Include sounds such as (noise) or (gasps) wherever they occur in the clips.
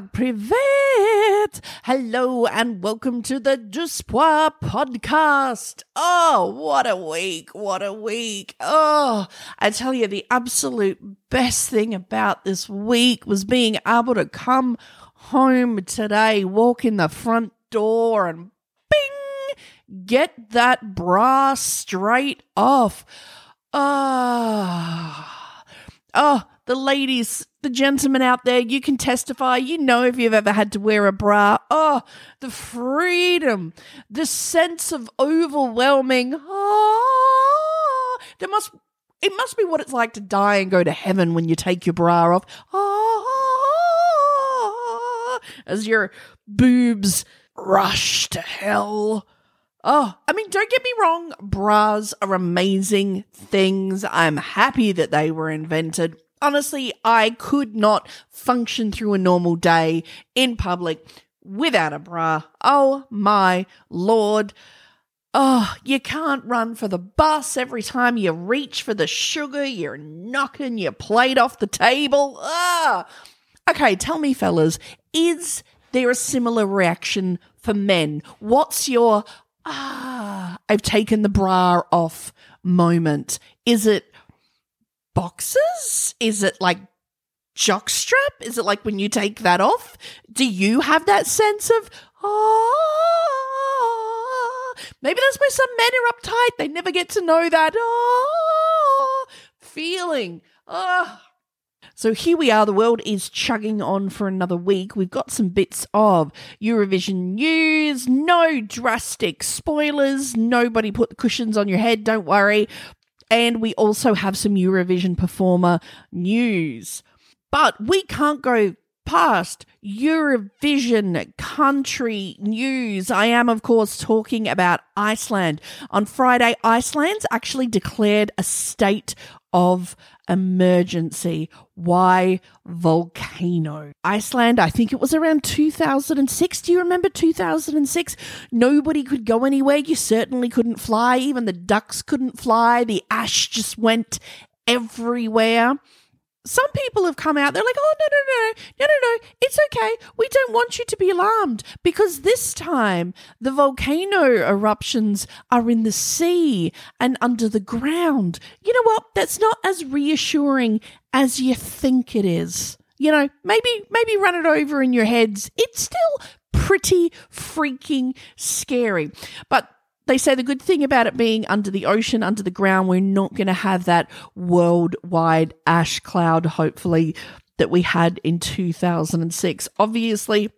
Privet. Hello and welcome to the Duspois podcast. Oh, what a week. What a week. Oh, I tell you, the absolute best thing about this week was being able to come home today, walk in the front door and bing, get that bra straight off. Ah. Oh, Oh, the ladies, the gentlemen out there, you can testify. You know if you've ever had to wear a bra. Oh, the freedom, the sense of overwhelming. Oh, there must, it must be what it's like to die and go to heaven when you take your bra off. Oh, as your boobs rush to hell. Oh, I mean, don't get me wrong, bras are amazing things. I'm happy that they were invented honestly, I could not function through a normal day in public without a bra. Oh my lord. Oh, you can't run for the bus every time you reach for the sugar. You're knocking your plate off the table. Ah. Okay, tell me, fellas, is there a similar reaction for men? What's your ah, I've taken the bra off moment? Is it boxes? Is it like jockstrap? Is it like when you take that off? Do you have that sense of oh? Maybe that's why some men are uptight. They never get to know that oh feeling. Oh. So here we are. The world is chugging on for another week. We've got some bits of Eurovision news. No drastic spoilers. Nobody put the cushions on your head. Don't worry. And we also have some Eurovision performer news. But we can't go past Eurovision country news. I am, of course, talking about Iceland. On Friday, Iceland's actually declared a state of emergency. Why volcano? Iceland, I think it was around 2006. Do you remember 2006? Nobody could go anywhere. You certainly couldn't fly. Even the ducks couldn't fly. The ash just went everywhere some people have come out, they're like, oh, no, no, no, no, no, no, it's okay. We don't want you to be alarmed because this time the volcano eruptions are in the sea and under the ground. You know what? That's not as reassuring as you think it is. You know, maybe, maybe run it over in your heads. It's still pretty freaking scary. But they say the good thing about it being under the ocean, under the ground, we're not going to have that worldwide ash cloud, hopefully, that we had in 2006. Obviously,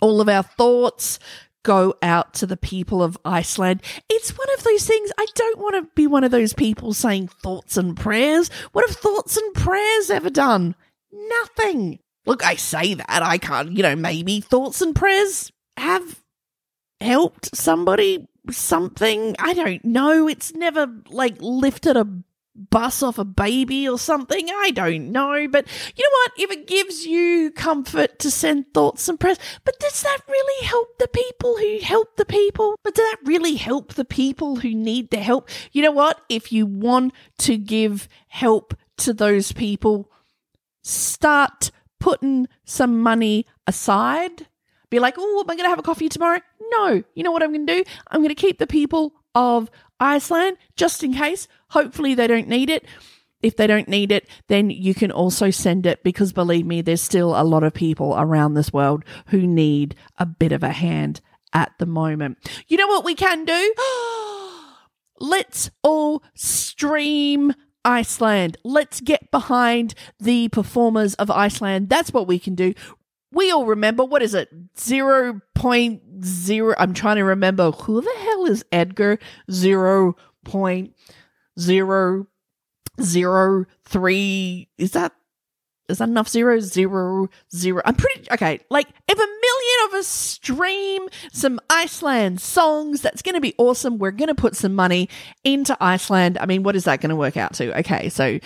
all of our thoughts go out to the people of Iceland. It's one of those things, I don't want to be one of those people saying thoughts and prayers. What have thoughts and prayers ever done? Nothing. Look, I say that. I can't, you know, maybe thoughts and prayers have helped somebody something. I don't know. It's never like lifted a bus off a baby or something. I don't know. But you know what? If it gives you comfort to send thoughts and prayers, but does that really help the people who help the people? But does that really help the people who need the help? You know what? If you want to give help to those people, start putting some money aside. Be like, oh, am I going to have a coffee tomorrow? No. You know what I'm going to do? I'm going to keep the people of Iceland just in case. Hopefully, they don't need it. If they don't need it, then you can also send it because believe me, there's still a lot of people around this world who need a bit of a hand at the moment. You know what we can do? (gasps) Let's all stream Iceland. Let's get behind the performers of Iceland. That's what we can do we all remember what is it? 0.0 i'm trying to remember who the hell is edgar? 0.003 is that is that enough? Zero zero zero i'm pretty okay like if a million of us stream some iceland songs that's going to be awesome we're going to put some money into iceland i mean what is that going to work out to? Okay so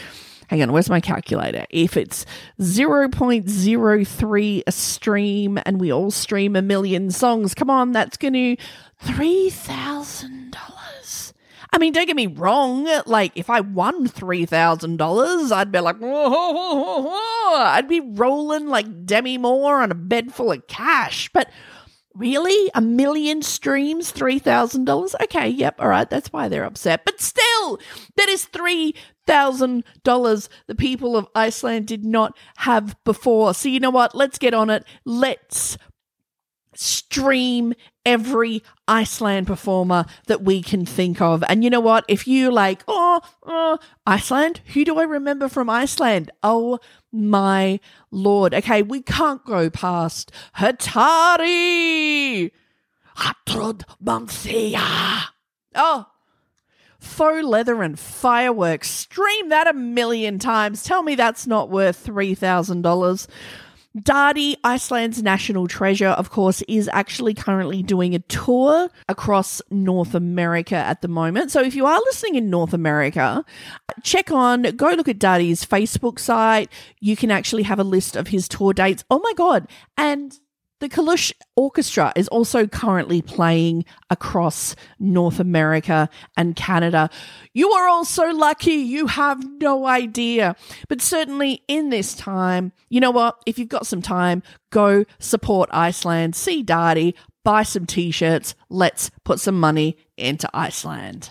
hang on, where's my calculator? If it's 0.03 a stream and we all stream a million songs, come on, that's going to $3,000. I mean, don't get me wrong. Like, if I won $3,000, I'd be like, whoa, whoa, whoa, whoa. I'd be rolling like Demi Moore on a bed full of cash. But really? A million streams, $3,000? Okay, yep, all right, that's why they're upset. But still, that is $3,000 the people of Iceland did not have before. So, you know what? Let's get on it. Let's stream every Iceland performer that we can think of. And you know what? If you like, oh, oh, Iceland, who do I remember from Iceland? Oh my lord. Okay, we can't go past Hatari. Hatrud Manthea. Oh, faux leather and fireworks. Stream that a million times. Tell me that's not worth $3,000. Daði, Iceland's national treasure, of course, is actually currently doing a tour across North America at the moment. So if you are listening in North America, check on, go look at Daði's Facebook site. You can actually have a list of his tour dates. Oh my God. And the Kalush Orchestra is also currently playing across North America and Canada. You are all so lucky, you have no idea. But certainly in this time, you know what? If you've got some time, go support Iceland, see Daði, buy some t shirts. Let's put some money into Iceland.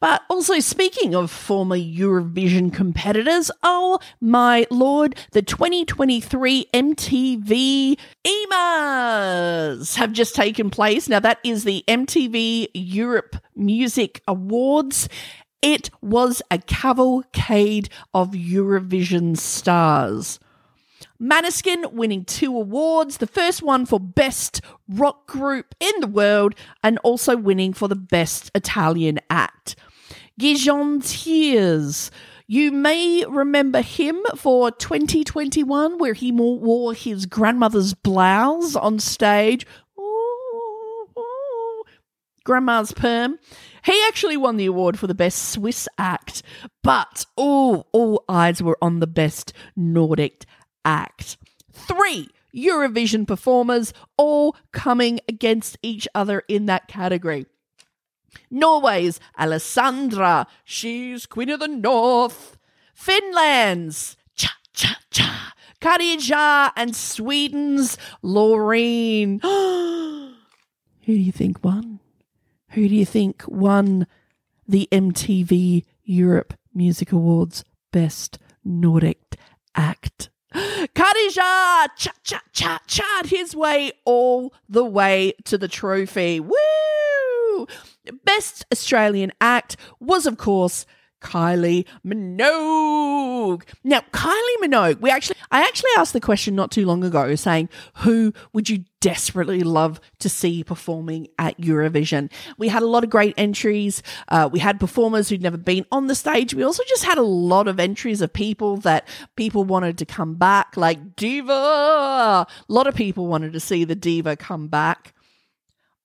But also, speaking of former Eurovision competitors, oh my lord, the 2023 MTV EMAs have just taken place. Now, that is the MTV Europe Music Awards. It was a cavalcade of Eurovision stars. Maneskin winning two awards, the first one for Best Rock Group in the World, and also winning for the Best Italian Act. Gjon's Tears You may remember him for 2021, where he wore his grandmother's blouse on stage. Ooh, ooh. Grandma's perm. He actually won the award for the best Swiss act, but oh, all eyes were on the best Nordic act. Three Eurovision performers, all coming against each other in that category. Norway's Alessandra, she's Queen of the North. Finland's Cha Cha Cha, Käärijä, and Sweden's Loreen. (gasps) Who do you think won? Who do you think won the MTV Europe Music Awards Best Nordic Act? (gasps) Käärijä, cha cha cha cha his way all the way to the trophy. Woo! Best Australian Act was, of course, Kylie Minogue. Now, Kylie Minogue, we actually I actually asked the question not too long ago saying who would you desperately love to see performing at Eurovision. We had a lot of great entries. Uh, we had performers who'd never been on the stage. We also just had a lot of entries of people that people wanted to come back, like Diva. A lot of people wanted to see the Diva come back.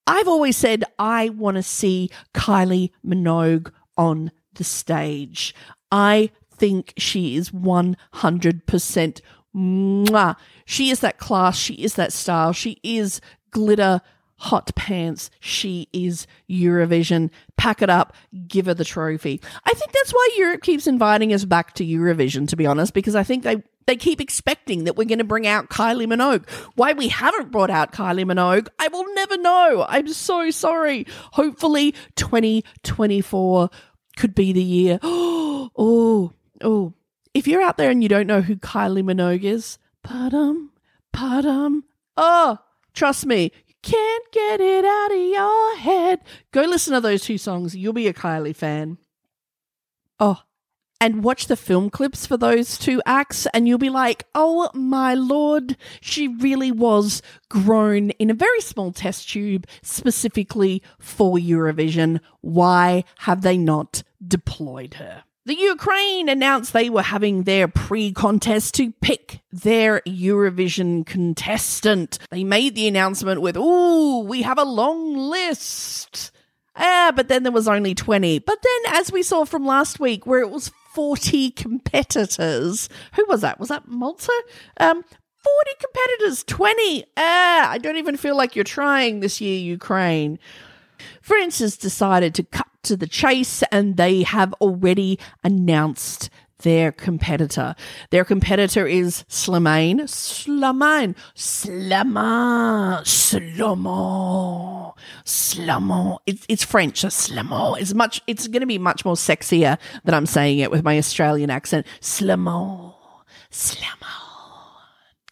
I've always said I want to see Kylie Minogue on the stage. I think she is 100% mwah. She is that class. She is that style. She is glitter hot pants. She is Eurovision. Pack it up, give her the trophy. I think that's why Europe keeps inviting us back to Eurovision, to be honest, because I think they they keep expecting that we're going to bring out Kylie Minogue. Why we haven't brought out Kylie Minogue, I will never know. I'm so sorry. Hopefully, 2024 could be the year. (gasps) oh, oh. If you're out there and you don't know who Kylie Minogue is, padum, padum. Oh, trust me, you can't get it out of your head. Go listen to those two songs. You'll be a Kylie fan. Oh, and watch the film clips for those two acts, and you'll be like, oh my lord, she really was grown in a very small test tube specifically for Eurovision. Why have they not deployed her? The Ukraine announced they were having their pre contest to pick their Eurovision contestant. They made the announcement with, Ooh, we have a long list. Ah, but then there was only 20. But then, as we saw from last week, where it was 40 competitors. Who was that? Was that Malta? Um, 40 competitors, 20. Ah, I don't even feel like you're trying this year, Ukraine. France has decided to cut to the chase, and they have already announced their competitor. Their competitor is Slimane. Slimane. Slimane. Slimane. Slimane. It's, it's French. So Slimane. It's much, it's going to be much more sexier than I'm saying it with my Australian accent. Slimane. Slimane.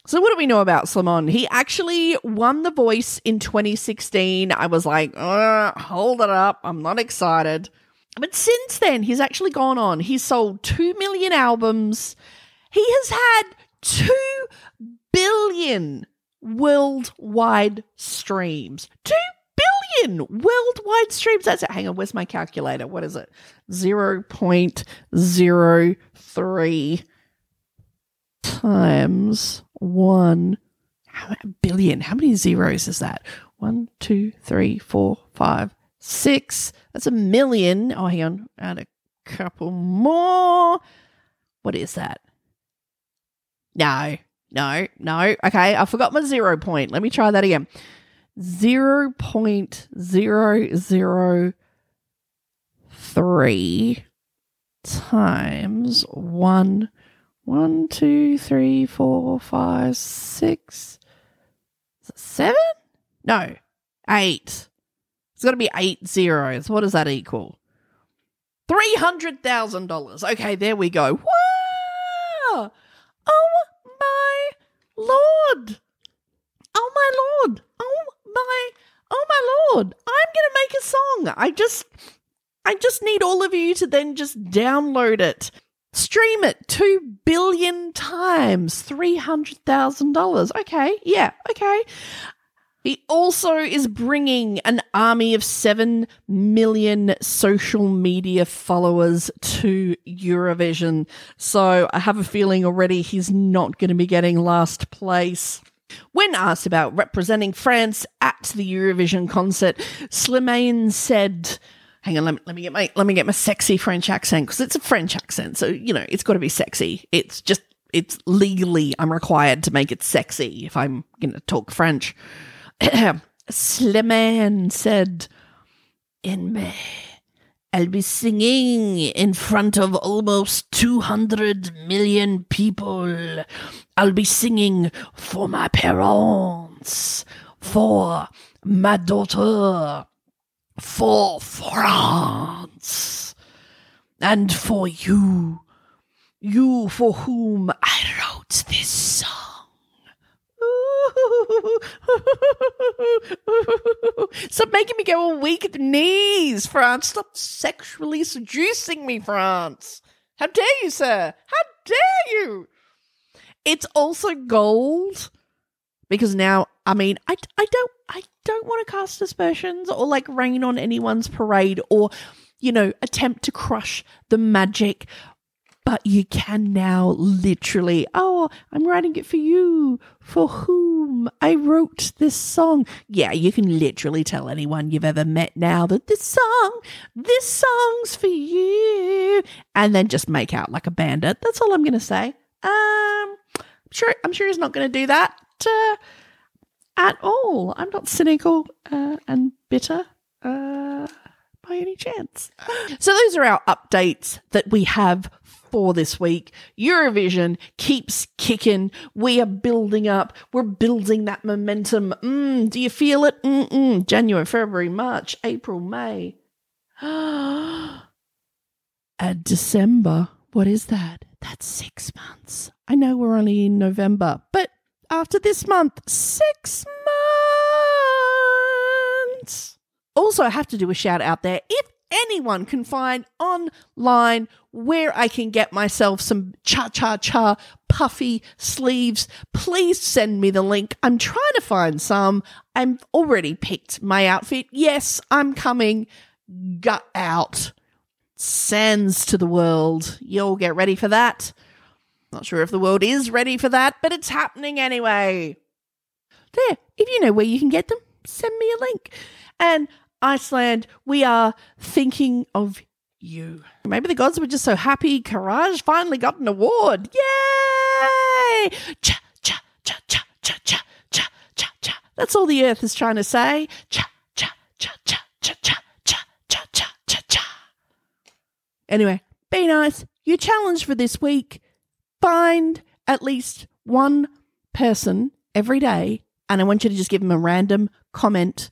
So, what do we know about Slimane? He actually won The Voice in 2016. I was like, uh, hold it up. I'm not excited. But since then, he's actually gone on. He's sold 2 million albums. He has had 2 billion worldwide streams. 2 billion worldwide streams. That's it. Hang on, where's my calculator? What is it? 0.03 times 1 how, billion. How many zeros is that? One, two, three, four, five, six. That's a million. Oh, hang on. Add a couple more. What is that? No, no, no. Okay, I forgot my zero point. Let me try that again. Zero point zero zero three times one, one, two, three, four, five, six, seven? No, eight. It's got to be eight zeros. What does that equal? $300,000. Okay, there we go. Wow! Oh my lord! Oh my lord! Oh my oh my lord! I'm going to make a song. I just I just need all of you to then just download it. Stream it 2 billion times. $300,000. Okay, yeah, okay. He also is bringing an army of 7 million social media followers to Eurovision. So I have a feeling already he's not going to be getting last place. When asked about representing France at the Eurovision concert, Slimane said, Hang on, let me, let me get my let me get my sexy French accent because it's a French accent, so you know it's got to be sexy. It's just it's legally I'm required to make it sexy if I'm going to talk French. (clears throat) Slimane said, In May, I'll be singing in front of almost 200 million people. I'll be singing for my parents, for my daughter, for France, and for you, you for whom I wrote this song. (laughs) Stop making me go all weak at the knees, France. Stop sexually seducing me, France. How dare you, sir? How dare you? It's also gold because now, I mean, I, I don't, I don't want to cast aspersions or like rain on anyone's parade or, you know, attempt to crush the magic but you can now literally, oh, I'm writing it for you, for whom I wrote this song. Yeah, you can literally tell anyone you've ever met now that this song, this song's for you, and then just make out like a bandit. That's all I'm going to say. Um, I'm sure, I'm sure he's not going to do that uh, at all. I'm not cynical uh, and bitter. Uh, by any chance. So, those are our updates that we have for this week. Eurovision keeps kicking. We are building up. We're building that momentum. Mm, do you feel it? Mm-mm. January, February, March, April, May. (gasps) At December. What is that? That's six months. I know we're only in November, but after this month, six months. Also, I have to do a shout out there. If anyone can find online where I can get myself some cha cha cha puffy sleeves, please send me the link. I'm trying to find some. I've already picked my outfit. Yes, I'm coming gut out. Sands to the world. You'll get ready for that. Not sure if the world is ready for that, but it's happening anyway. There, if you know where you can get them, send me a link. And Iceland, we are thinking of you. Maybe the gods were just so happy Käärijä finally got an award. Yay! Cha, cha, cha, cha, cha, cha, cha, cha, cha. That's all the earth is trying to say. Cha, cha, cha, cha, cha, cha, cha, cha, cha, cha, cha. Anyway, be nice. Your challenge for this week find at least one person every day, and I want you to just give them a random comment.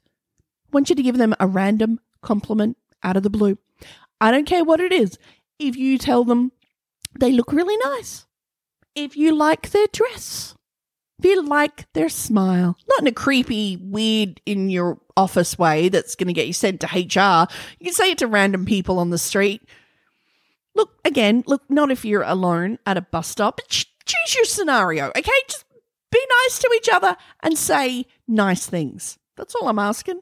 Want you to give them a random compliment out of the blue. I don't care what it is. If you tell them they look really nice, if you like their dress, if you like their smile, not in a creepy, weird, in your office way that's going to get you sent to HR. You can say it to random people on the street. Look, again, look, not if you're alone at a bus stop, but choose your scenario, okay? Just be nice to each other and say nice things. That's all I'm asking.